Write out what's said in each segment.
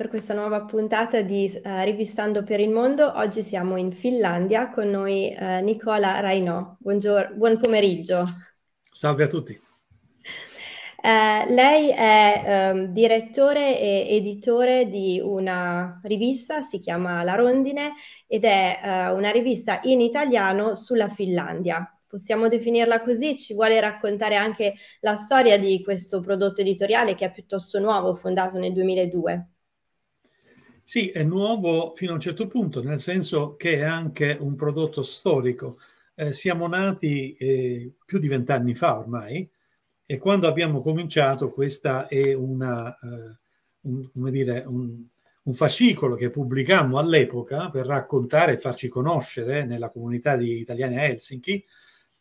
per questa nuova puntata di uh, Rivistando per il Mondo. Oggi siamo in Finlandia con noi uh, Nicola Rainò. Buongiorno, buon pomeriggio. Salve a tutti. Uh, lei è um, direttore e editore di una rivista, si chiama La Rondine, ed è una rivista in italiano sulla Finlandia possiamo definirla così, ci vuole raccontare anche la storia di questo prodotto editoriale che è piuttosto nuovo, fondato nel 2002. Sì, è nuovo fino a un certo punto, nel senso che è anche un prodotto storico. Eh, siamo nati eh, più di vent'anni fa ormai e quando abbiamo cominciato questa è una, eh, un, dire, un, un fascicolo che pubblicammo all'epoca per raccontare e farci conoscere nella comunità di italiani a Helsinki,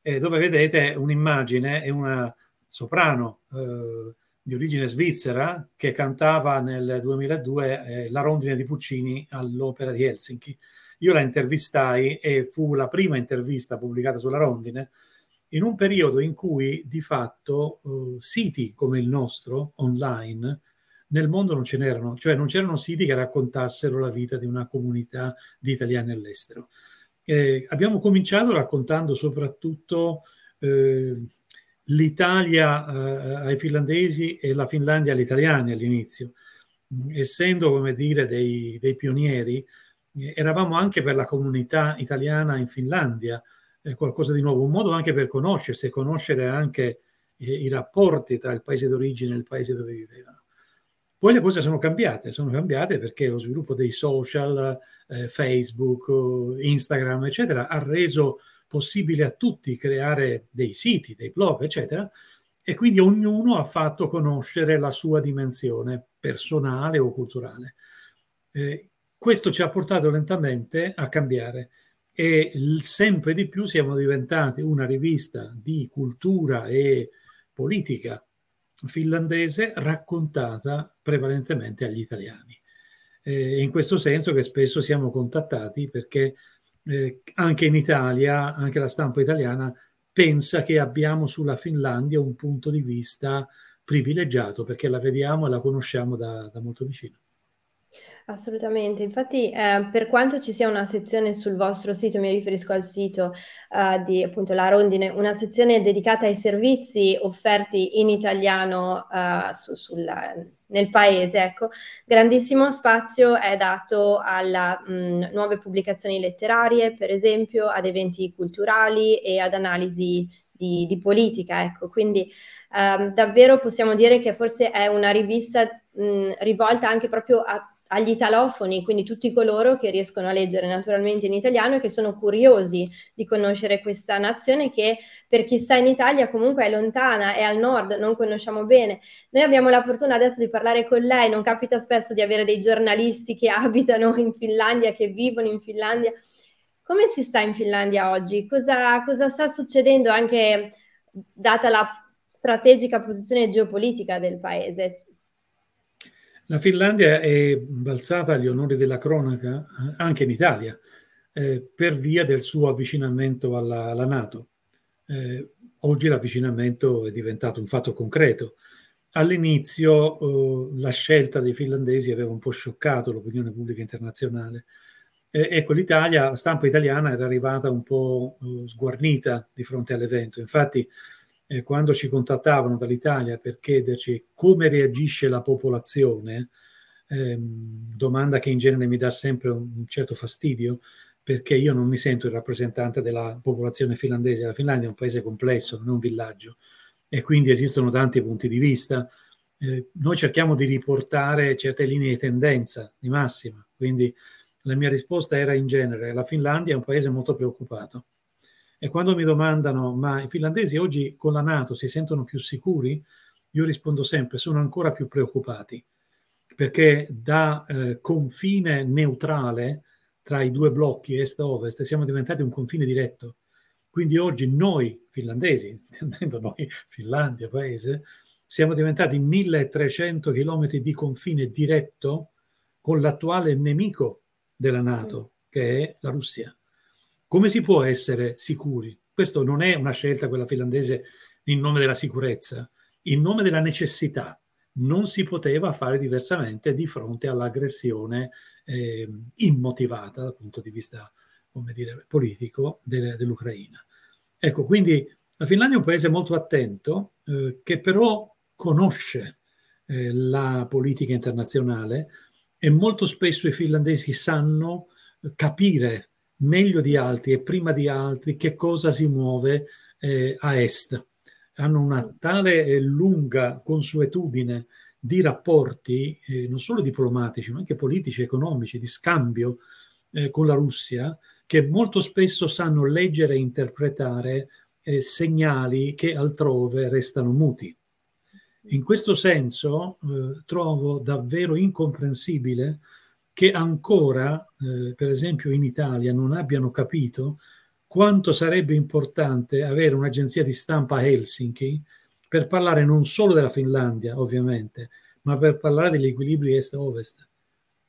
eh, dove vedete un'immagine e una soprano eh, di origine svizzera che cantava nel 2002 eh, La rondine di Puccini all'Opera di Helsinki. Io la intervistai e fu la prima intervista pubblicata sulla rondine in un periodo in cui di fatto eh, siti come il nostro online nel mondo non ce n'erano, cioè non c'erano siti che raccontassero la vita di una comunità di italiani all'estero. Eh, abbiamo cominciato raccontando soprattutto eh, l'Italia eh, ai finlandesi e la Finlandia agli italiani all'inizio. Essendo, come dire, dei, dei pionieri, eh, eravamo anche per la comunità italiana in Finlandia eh, qualcosa di nuovo, un modo anche per conoscersi e conoscere anche eh, i rapporti tra il paese d'origine e il paese dove vivevano. Poi le cose sono cambiate, sono cambiate perché lo sviluppo dei social, eh, Facebook, Instagram, eccetera, ha reso possibile a tutti creare dei siti, dei blog, eccetera, e quindi ognuno ha fatto conoscere la sua dimensione personale o culturale. Eh, questo ci ha portato lentamente a cambiare e sempre di più siamo diventati una rivista di cultura e politica finlandese raccontata prevalentemente agli italiani. Eh, in questo senso che spesso siamo contattati perché eh, anche in Italia, anche la stampa italiana pensa che abbiamo sulla Finlandia un punto di vista privilegiato perché la vediamo e la conosciamo da, da molto vicino. Assolutamente, infatti eh, per quanto ci sia una sezione sul vostro sito, mi riferisco al sito eh, di appunto La Rondine, una sezione dedicata ai servizi offerti in italiano eh, su, sul, nel paese, ecco, grandissimo spazio è dato a nuove pubblicazioni letterarie, per esempio, ad eventi culturali e ad analisi di, di politica, ecco, quindi ehm, davvero possiamo dire che forse è una rivista mh, rivolta anche proprio a agli italofoni, quindi tutti coloro che riescono a leggere naturalmente in italiano e che sono curiosi di conoscere questa nazione che per chi sta in Italia comunque è lontana, è al nord, non conosciamo bene. Noi abbiamo la fortuna adesso di parlare con lei, non capita spesso di avere dei giornalisti che abitano in Finlandia, che vivono in Finlandia. Come si sta in Finlandia oggi? Cosa, cosa sta succedendo anche data la strategica posizione geopolitica del paese? La Finlandia è balzata agli onori della cronaca eh, anche in Italia eh, per via del suo avvicinamento alla, alla Nato. Eh, oggi l'avvicinamento è diventato un fatto concreto. All'inizio eh, la scelta dei finlandesi aveva un po' scioccato l'opinione pubblica internazionale. ecco, l'Italia, la stampa italiana era arrivata un po' eh, sguarnita di fronte all'evento. Infatti, eh, quando ci contattavano dall'Italia per chiederci come reagisce la popolazione, ehm, domanda che in genere mi dà sempre un certo fastidio, perché io non mi sento il rappresentante della popolazione finlandese. La Finlandia è un paese complesso, non è un villaggio, e quindi esistono tanti punti di vista. Eh, noi cerchiamo di riportare certe linee di tendenza di massima, quindi la mia risposta era in genere, la Finlandia è un paese molto preoccupato e quando mi domandano, ma i finlandesi oggi con la Nato si sentono più sicuri? Io rispondo sempre, sono ancora più preoccupati, perché da eh, confine neutrale tra i due blocchi est e ovest siamo diventati un confine diretto. Quindi oggi noi finlandesi, intendendo noi Finlandia paese, siamo diventati 1300 km di confine diretto con l'attuale nemico della Nato, che è la Russia. Come si può essere sicuri? Questo non è una scelta, quella finlandese, in nome della sicurezza, in nome della necessità, non si poteva fare diversamente di fronte all'aggressione eh, immotivata dal punto di vista come dire, politico de- dell'Ucraina. Ecco, quindi la Finlandia è un paese molto attento, eh, che però conosce eh, la politica internazionale e molto spesso i finlandesi sanno capire meglio di altri e prima di altri che cosa si muove eh, a est. Hanno una tale e lunga consuetudine di rapporti, eh, non solo diplomatici, ma anche politici, economici, di scambio eh, con la Russia, che molto spesso sanno leggere e interpretare eh, segnali che altrove restano muti. In questo senso eh, trovo davvero incomprensibile che ancora, eh, per esempio in Italia, non abbiano capito quanto sarebbe importante avere un'agenzia di stampa a Helsinki per parlare non solo della Finlandia, ovviamente, ma per parlare degli equilibri est-ovest.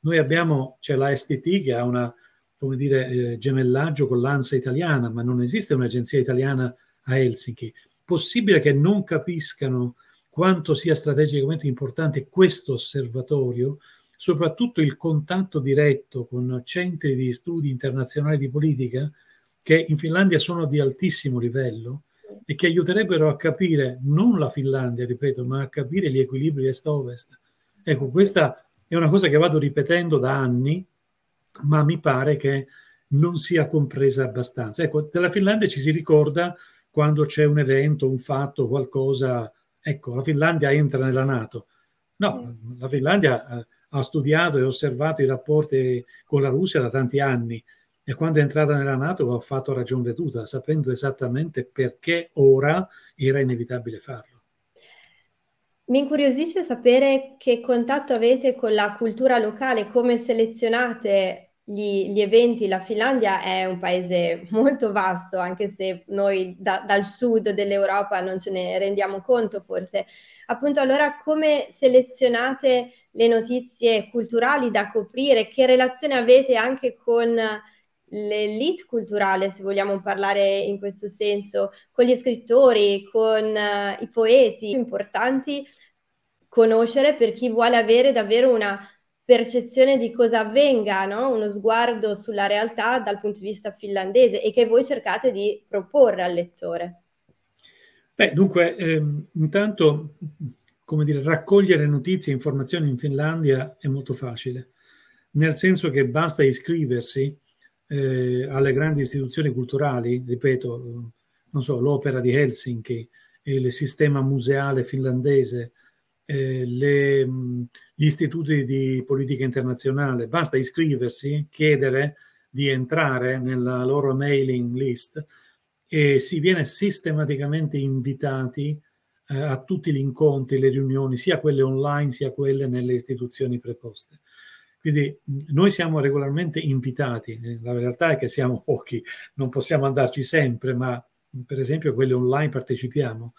Noi abbiamo, c'è la STT che ha una, come dire, eh, gemellaggio con l'ANSA italiana, ma non esiste un'agenzia italiana a Helsinki. Possibile che non capiscano quanto sia strategicamente importante questo osservatorio, soprattutto il contatto diretto con centri di studi internazionali di politica che in Finlandia sono di altissimo livello e che aiuterebbero a capire non la Finlandia, ripeto, ma a capire gli equilibri est-ovest. Ecco, questa è una cosa che vado ripetendo da anni, ma mi pare che non sia compresa abbastanza. Ecco, della Finlandia ci si ricorda quando c'è un evento, un fatto, qualcosa ecco, la Finlandia entra nella Nato. No, la Finlandia eh, ha studiato e osservato i rapporti con la Russia da tanti anni e quando è entrata nella Nato ha fatto ragion veduta, sapendo esattamente perché ora era inevitabile farlo. Mi incuriosisce sapere che contatto avete con la cultura locale, come selezionate gli, gli, eventi, la Finlandia è un paese molto vasto, anche se noi da, dal sud dell'Europa non ce ne rendiamo conto forse. Appunto, allora come selezionate le notizie culturali da coprire? Che relazione avete anche con l'elite culturale, se vogliamo parlare in questo senso, con gli scrittori, con uh, i poeti, importanti conoscere per chi vuole avere davvero una percezione di cosa avvenga, no? uno sguardo sulla realtà dal punto di vista finlandese e che voi cercate di proporre al lettore. Beh, dunque, ehm, intanto, come dire, raccogliere notizie e informazioni in Finlandia è molto facile, nel senso che basta iscriversi eh, alle grandi istituzioni culturali, ripeto, non so, l'opera di Helsinki, il sistema museale finlandese, eh, le, gli istituti di politica internazionale, basta iscriversi, chiedere di entrare nella loro mailing list e si viene sistematicamente invitati eh, a tutti gli incontri, le riunioni, sia quelle online sia quelle nelle istituzioni preposte. Quindi noi siamo regolarmente invitati, la realtà è che siamo pochi, non possiamo andarci sempre, ma per esempio quelle online partecipiamo.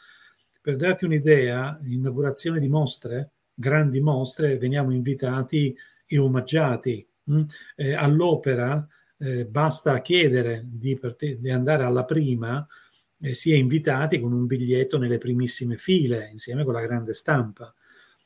Per darti un'idea, inaugurazione di mostre, grandi mostre, veniamo invitati e omaggiati. Mm? Eh, all'opera eh, basta chiedere di, di, andare alla prima, eh, si è invitati con un biglietto nelle primissime file, insieme con la grande stampa.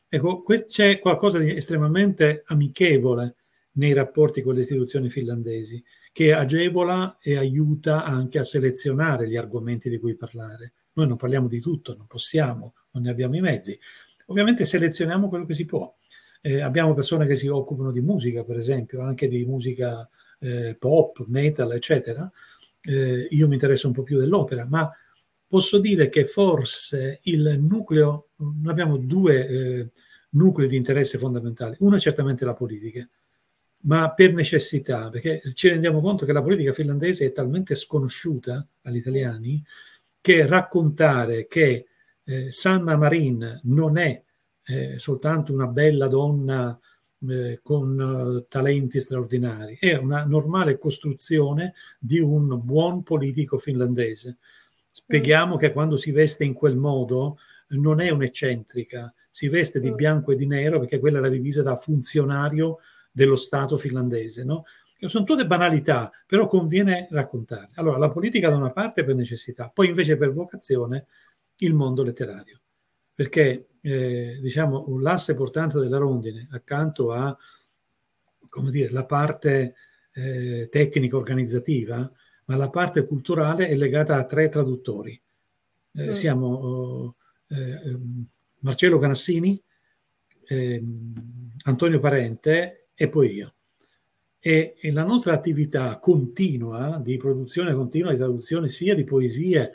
Ecco, c'è qualcosa di estremamente amichevole nei rapporti con le istituzioni finlandesi, che agevola e aiuta anche a selezionare gli argomenti di cui parlare. Noi non parliamo di tutto, non possiamo, non ne abbiamo i mezzi. Ovviamente selezioniamo quello che si può. Eh, abbiamo persone che si occupano di musica, per esempio, anche di musica eh, pop, metal, eccetera. Eh, io mi interesso un po' più dell'opera, ma posso dire che forse il nucleo, noi abbiamo due eh, nuclei di interesse fondamentali. Uno è certamente la politica, ma per necessità, perché ci rendiamo conto che la politica finlandese è talmente sconosciuta agli italiani che raccontare che eh, Sanna Marin non è eh, soltanto una bella donna eh, con uh, talenti straordinari, è una normale costruzione di un buon politico finlandese. Spieghiamo che quando si veste in quel modo non è un'eccentrica, si veste di bianco e di nero perché quella è la divisa da funzionario dello Stato finlandese, no? sono tutte banalità, però conviene raccontarle. Allora, la politica da una parte per necessità, poi invece per vocazione il mondo letterario, perché eh, diciamo, l'asse portante della rondine accanto a come dire, la parte eh, tecnica organizzativa, ma la parte culturale è legata a tre traduttori. Eh, mm. Siamo oh, eh, ehm, Marcello Canassini, ehm, Antonio Parente e poi io. E, e, la nostra attività continua di produzione continua di traduzione sia di poesie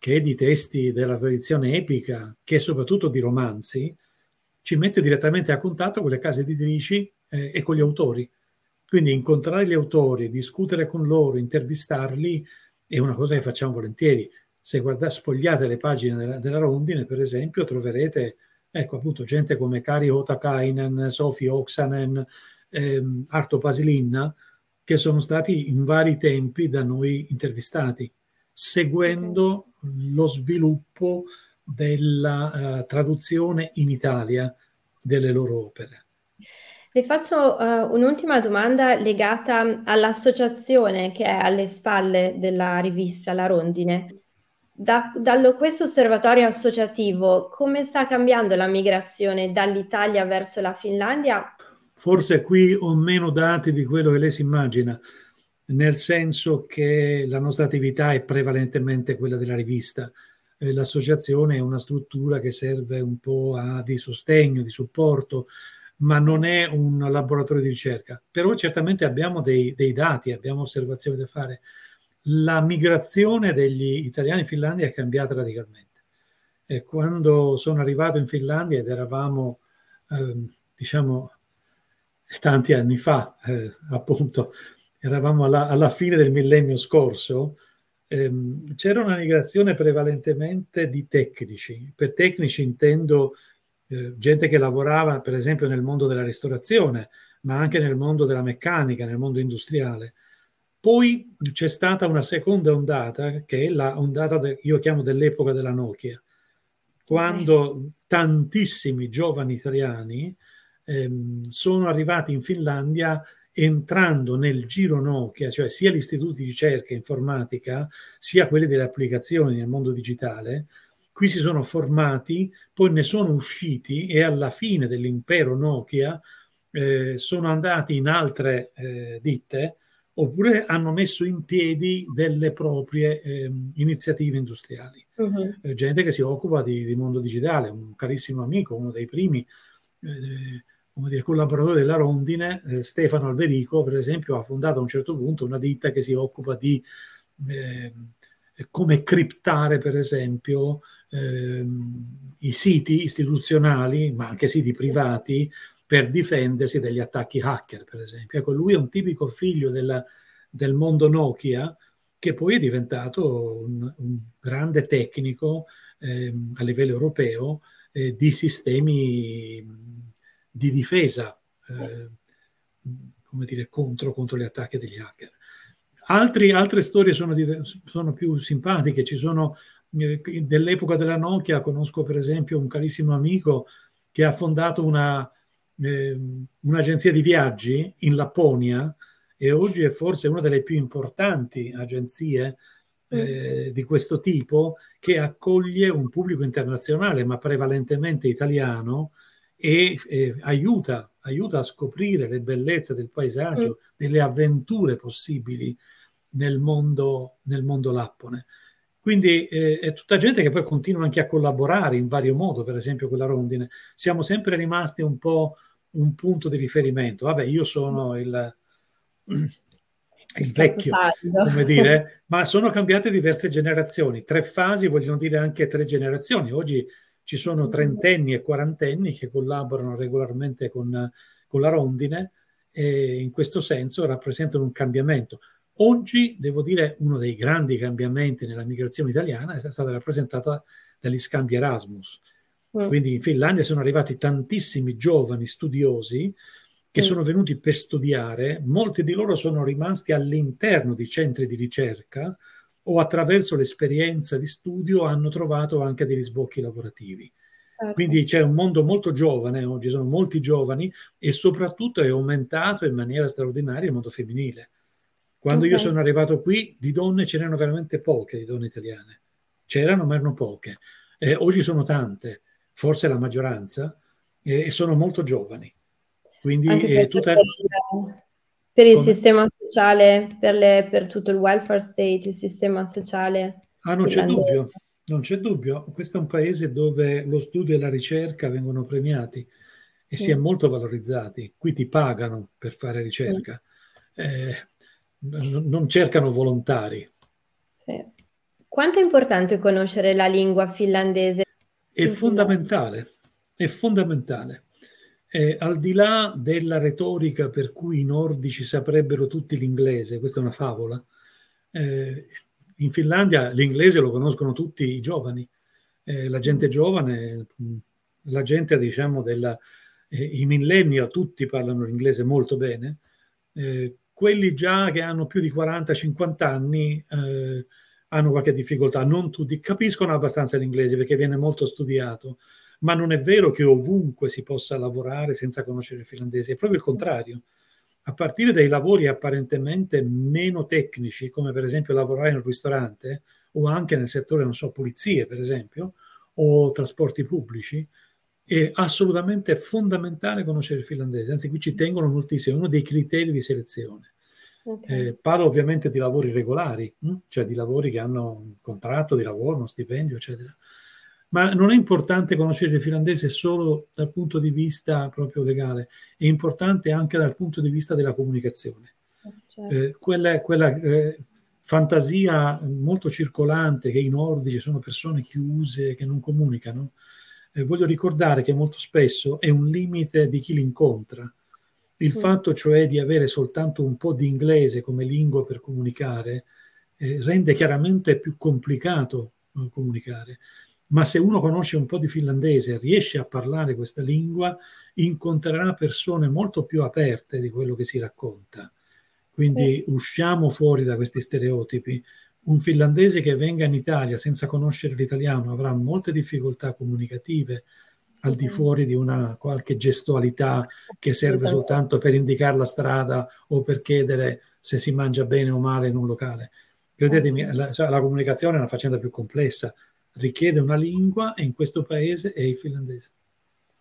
che di testi della tradizione epica, che soprattutto di romanzi, ci mette direttamente a contatto con le case editrici eh, e con gli autori. Quindi incontrare gli autori, discutere con loro, intervistarli è una cosa che facciamo volentieri. Se guardate, sfogliate le pagine della, della Rondine, per esempio, troverete ecco appunto gente come Kari Hotakainen, Sofi Oksanen, ehm, Arto Pasilinna, che sono stati in vari tempi da noi intervistati, seguendo lo sviluppo della uh, traduzione in Italia delle loro opere. Le faccio uh, un'ultima domanda legata all'associazione che è alle spalle della rivista La Rondine. Da, dallo, questo osservatorio associativo, come sta cambiando la migrazione dall'Italia verso la Finlandia? Forse qui ho meno dati di quello che lei si immagina, nel senso che la nostra attività è prevalentemente quella della rivista. Eh, l'associazione è una struttura che serve un po' a, di sostegno, di supporto, ma non è un laboratorio di ricerca. Però certamente abbiamo dei, dei dati, abbiamo osservazioni da fare. La migrazione degli italiani in Finlandia è cambiata radicalmente. E quando sono arrivato in Finlandia ed eravamo, eh, diciamo, tanti anni fa, eh, appunto, eravamo alla, alla, fine del millennio scorso, ehm, c'era una migrazione prevalentemente di tecnici. Per tecnici intendo eh, gente che lavorava per esempio nel mondo della ristorazione, ma anche nel mondo della meccanica, nel mondo industriale. Poi c'è stata una seconda ondata, che è la ondata, de, io chiamo dell'epoca della Nokia, quando tantissimi giovani italiani ehm, sono arrivati in Finlandia entrando nel giro Nokia, cioè sia gli istituti di ricerca informatica, sia quelli delle applicazioni nel mondo digitale, qui si sono formati, poi ne sono usciti e alla fine dell'impero Nokia eh, sono andati in altre eh, ditte oppure hanno messo in piedi delle proprie eh, iniziative industriali. Uh-huh. gente che si occupa di, di, mondo digitale, un carissimo amico, uno dei primi eh, dire, collaboratori della Rondine, eh, Stefano Alberico, per esempio, ha fondato a un certo punto una ditta che si occupa di ehm, come criptare, per esempio, ehm, i siti istituzionali, ma anche siti privati, per difendersi dagli attacchi hacker, per esempio. Ecco, lui è un tipico figlio della, del mondo Nokia, che poi è diventato un, un grande tecnico ehm, a livello europeo eh, di sistemi di difesa, eh, come dire, contro, contro, gli attacchi degli hacker. Altri, altre storie sono, sono più simpatiche, ci sono eh, dell'epoca della Nokia conosco per esempio un carissimo amico che ha fondato una, eh, un'agenzia di viaggi in Lapponia e oggi è forse una delle più importanti agenzie eh, mm. di questo tipo che accoglie un pubblico internazionale ma prevalentemente italiano e eh, aiuta, aiuta, a scoprire le bellezze del paesaggio, mm. delle avventure possibili nel mondo, nel mondo lappone. Quindi eh, è tutta gente che poi continua anche a collaborare in vario modo, per esempio con la Rondine. Siamo sempre rimasti un po' un punto di riferimento. Vabbè, io sono il, il vecchio, come dire, ma sono cambiate diverse generazioni. Tre fasi vogliono dire anche tre generazioni. Oggi ci sono trentenni e quarantenni che collaborano regolarmente con, con la Rondine e in questo senso rappresentano un cambiamento. Oggi, devo dire, uno dei grandi cambiamenti nella migrazione italiana è stata rappresentata dagli scambi Erasmus. Mm. Quindi in Finlandia sono arrivati tantissimi giovani studiosi che mm. sono venuti per studiare, molti di loro sono rimasti all'interno di centri di ricerca o attraverso l'esperienza di studio hanno trovato anche dei risbocchi lavorativi. Certo. Quindi c'è un mondo molto giovane, oggi sono molti giovani e soprattutto è aumentato in maniera straordinaria il mondo femminile. Quando okay. io sono arrivato qui, di donne ce n'erano veramente poche, di donne italiane. C'erano, ma erano poche. Eh, oggi sono tante. forse la maggioranza, e, e sono molto giovani. Quindi Anche tutta... per, il, per il sistema sociale, per, le, per, tutto il welfare state, il sistema sociale. Ah, non c'è dubbio, non c'è dubbio. Questo è un paese dove lo studio e la ricerca vengono premiati e si è molto valorizzati. Qui ti pagano per fare ricerca, eh, n- non cercano volontari. Sì. Quanto è importante conoscere la lingua finlandese? È fondamentale, è fondamentale. Eh, al di là della retorica per cui i nordici saprebbero tutti l'inglese, questa è una favola, eh, in Finlandia l'inglese lo conoscono tutti i giovani, eh, la gente giovane, la gente diciamo della, eh, i millennial tutti parlano l'inglese molto bene, eh, quelli già che hanno più di 40-50 anni eh, hanno qualche difficoltà, non tutti capiscono abbastanza l'inglese perché viene molto studiato, ma non è vero che ovunque si possa lavorare senza conoscere il finlandese, è proprio il contrario. A partire dai lavori apparentemente meno tecnici, come per esempio lavorare in un ristorante o anche nel settore, non so, pulizie per esempio, o trasporti pubblici, è assolutamente fondamentale conoscere il finlandese, anzi qui ci tengono moltissimo, è uno dei criteri di selezione. Okay. Eh, parlo ovviamente di lavori regolari, hm? cioè di lavori che hanno un contratto di lavoro, uno stipendio, eccetera. Ma non è importante conoscere il finlandese solo dal punto di vista proprio legale, è importante anche dal punto di vista della comunicazione. Certo. Eh, quella, quella eh, fantasia molto circolante che i nordici sono persone chiuse, che non comunicano, eh, voglio ricordare che molto spesso è un limite di chi li incontra. Il mm. fatto cioè di avere soltanto un po' di inglese come lingua per comunicare eh, rende chiaramente più complicato eh, comunicare. Ma se uno conosce un po' di finlandese e riesce a parlare questa lingua, incontrerà persone molto più aperte di quello che si racconta. Quindi usciamo fuori da questi stereotipi un finlandese che venga in Italia senza conoscere l'italiano avrà molte difficoltà comunicative sì. al di fuori di una qualche gestualità che serve soltanto per indicare la strada o per chiedere se si mangia bene o male in un locale. Credetemi, la, la, comunicazione è una faccenda più complessa, richiede una lingua e in questo paese è il finlandese.